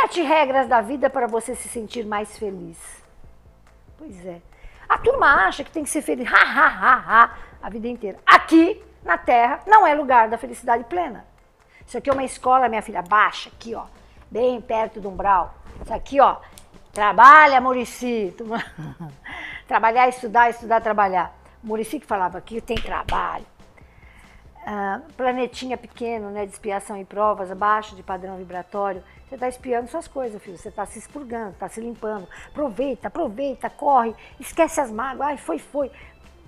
Sete regras da vida para você se sentir mais feliz. Pois é. A turma acha que tem que ser feliz, ha, ha, ha, ha, a vida inteira. Aqui, na Terra, não é lugar da felicidade plena. Isso aqui é uma escola, minha filha, baixa, aqui, ó, bem perto do umbral. Isso aqui, ó, trabalha, Murici. Trabalhar, estudar, estudar, trabalhar. Murici que falava aqui, tem trabalho. Ah, planetinha pequeno, né, de expiação e provas, abaixo de padrão vibratório. Você está espiando suas coisas, filho. Você está se expurgando, está se limpando. Aproveita, aproveita, corre, esquece as mágoas. Ai, foi, foi.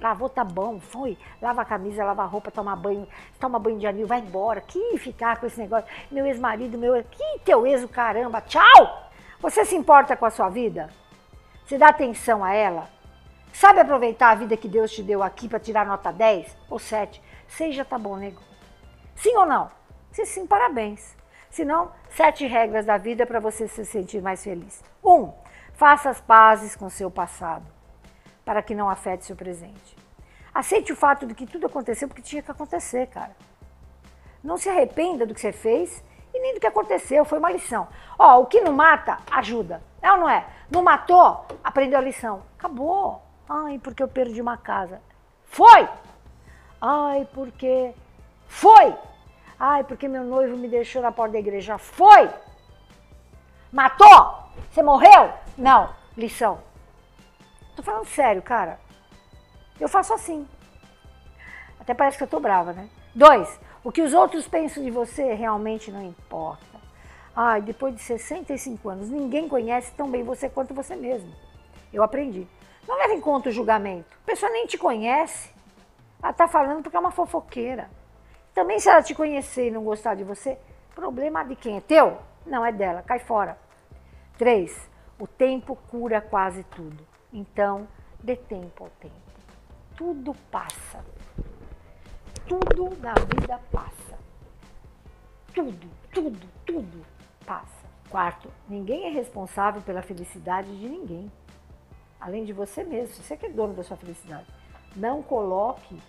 Lavou, tá bom, foi. Lava a camisa, lava a roupa, toma banho, toma banho de anil, vai embora. Que ficar com esse negócio? Meu ex-marido, meu. Que teu ex, caramba, tchau! Você se importa com a sua vida? Você dá atenção a ela? Sabe aproveitar a vida que Deus te deu aqui para tirar nota 10 ou 7? Seja tá bom, nego. Sim ou não? Se sim, parabéns. Se não, sete regras da vida para você se sentir mais feliz. Um, faça as pazes com seu passado, para que não afete seu presente. Aceite o fato de que tudo aconteceu porque tinha que acontecer, cara. Não se arrependa do que você fez e nem do que aconteceu, foi uma lição. Ó, o que não mata, ajuda. É ou não é? Não matou, aprendeu a lição. Acabou. Ai, porque eu perdi uma casa. Foi! Ai, porque. Foi! Ai, porque meu noivo me deixou na porta da igreja. Foi! Matou? Você morreu? Não. Lição. Tô falando sério, cara. Eu faço assim. Até parece que eu tô brava, né? Dois, o que os outros pensam de você realmente não importa. Ai, depois de 65 anos, ninguém conhece tão bem você quanto você mesmo. Eu aprendi. Não leve em conta o julgamento. A pessoa nem te conhece. Ela está falando porque é uma fofoqueira. Também se ela te conhecer e não gostar de você, problema de quem? É teu? Não, é dela, cai fora. Três, o tempo cura quase tudo. Então, dê tempo ao tempo. Tudo passa. Tudo na vida passa. Tudo, tudo, tudo passa. Quarto, ninguém é responsável pela felicidade de ninguém. Além de você mesmo. Você que é dono da sua felicidade. Não coloque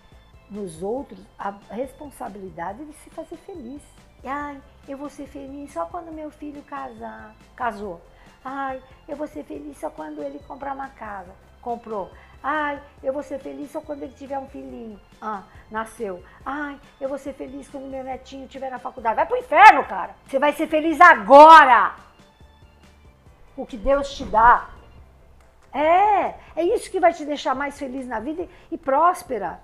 nos outros a responsabilidade de se fazer feliz. Ai, eu vou ser feliz só quando meu filho casar. Casou. Ai, eu vou ser feliz só quando ele comprar uma casa. Comprou. Ai, eu vou ser feliz só quando ele tiver um filhinho. Ah, nasceu. Ai, eu vou ser feliz quando meu netinho estiver na faculdade. Vai pro inferno, cara. Você vai ser feliz agora. O que Deus te dá. É, é isso que vai te deixar mais feliz na vida e próspera.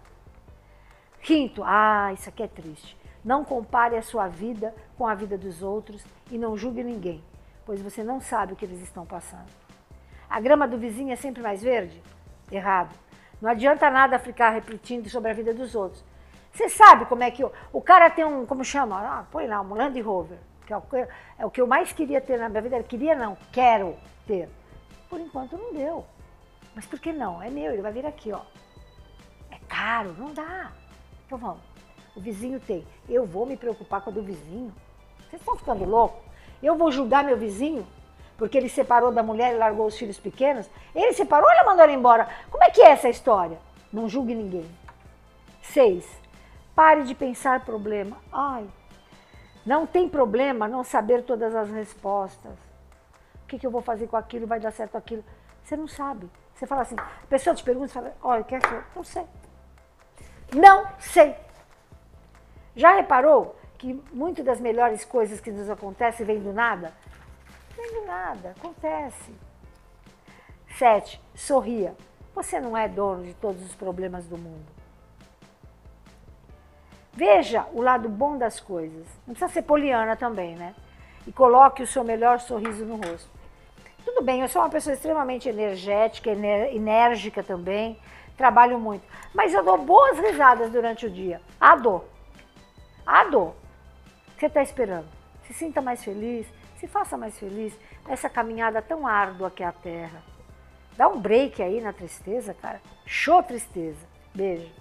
Quinto, ah, isso aqui é triste. Não compare a sua vida com a vida dos outros e não julgue ninguém, pois você não sabe o que eles estão passando. A grama do vizinho é sempre mais verde? Errado. Não adianta nada ficar repetindo sobre a vida dos outros. Você sabe como é que o, cara tem um, como chama? Ah, põe lá, um Land Rover, que é o, é o que eu mais queria ter na minha vida. Queria não, quero ter. Por enquanto não deu. Mas por que não? É meu, ele vai vir aqui, ó. É caro, não dá. Então vamos. O vizinho tem. Eu vou me preocupar com a do vizinho? Vocês estão ficando loucos? Eu vou julgar meu vizinho? Porque ele separou da mulher e largou os filhos pequenos? Ele separou ou ela mandou ele embora? Como é que é essa história? Não julgue ninguém. Seis. Pare de pensar problema. Ai, não tem problema não saber todas as respostas. Que, que eu vou fazer com aquilo? Vai dar certo aquilo? Você não sabe. Você fala assim, a pessoa te pergunta, você fala, olha, quer que eu? Não sei. Não sei. Já reparou que muitas das melhores coisas que nos acontecem vêm do nada? Vem do nada, acontece. Sete, sorria. Você não é dono de todos os problemas do mundo. Veja o lado bom das coisas. Não precisa ser poliana também, né? E coloque o seu melhor sorriso no rosto. Tudo bem, eu sou uma pessoa extremamente energética, enérgica também trabalho muito. Mas eu dou boas risadas durante o dia. A dor. A dor. O que você está esperando? Se sinta mais feliz, se faça mais feliz nessa caminhada tão árdua que é a Terra. Dá um break aí na tristeza, cara. Show tristeza. Beijo.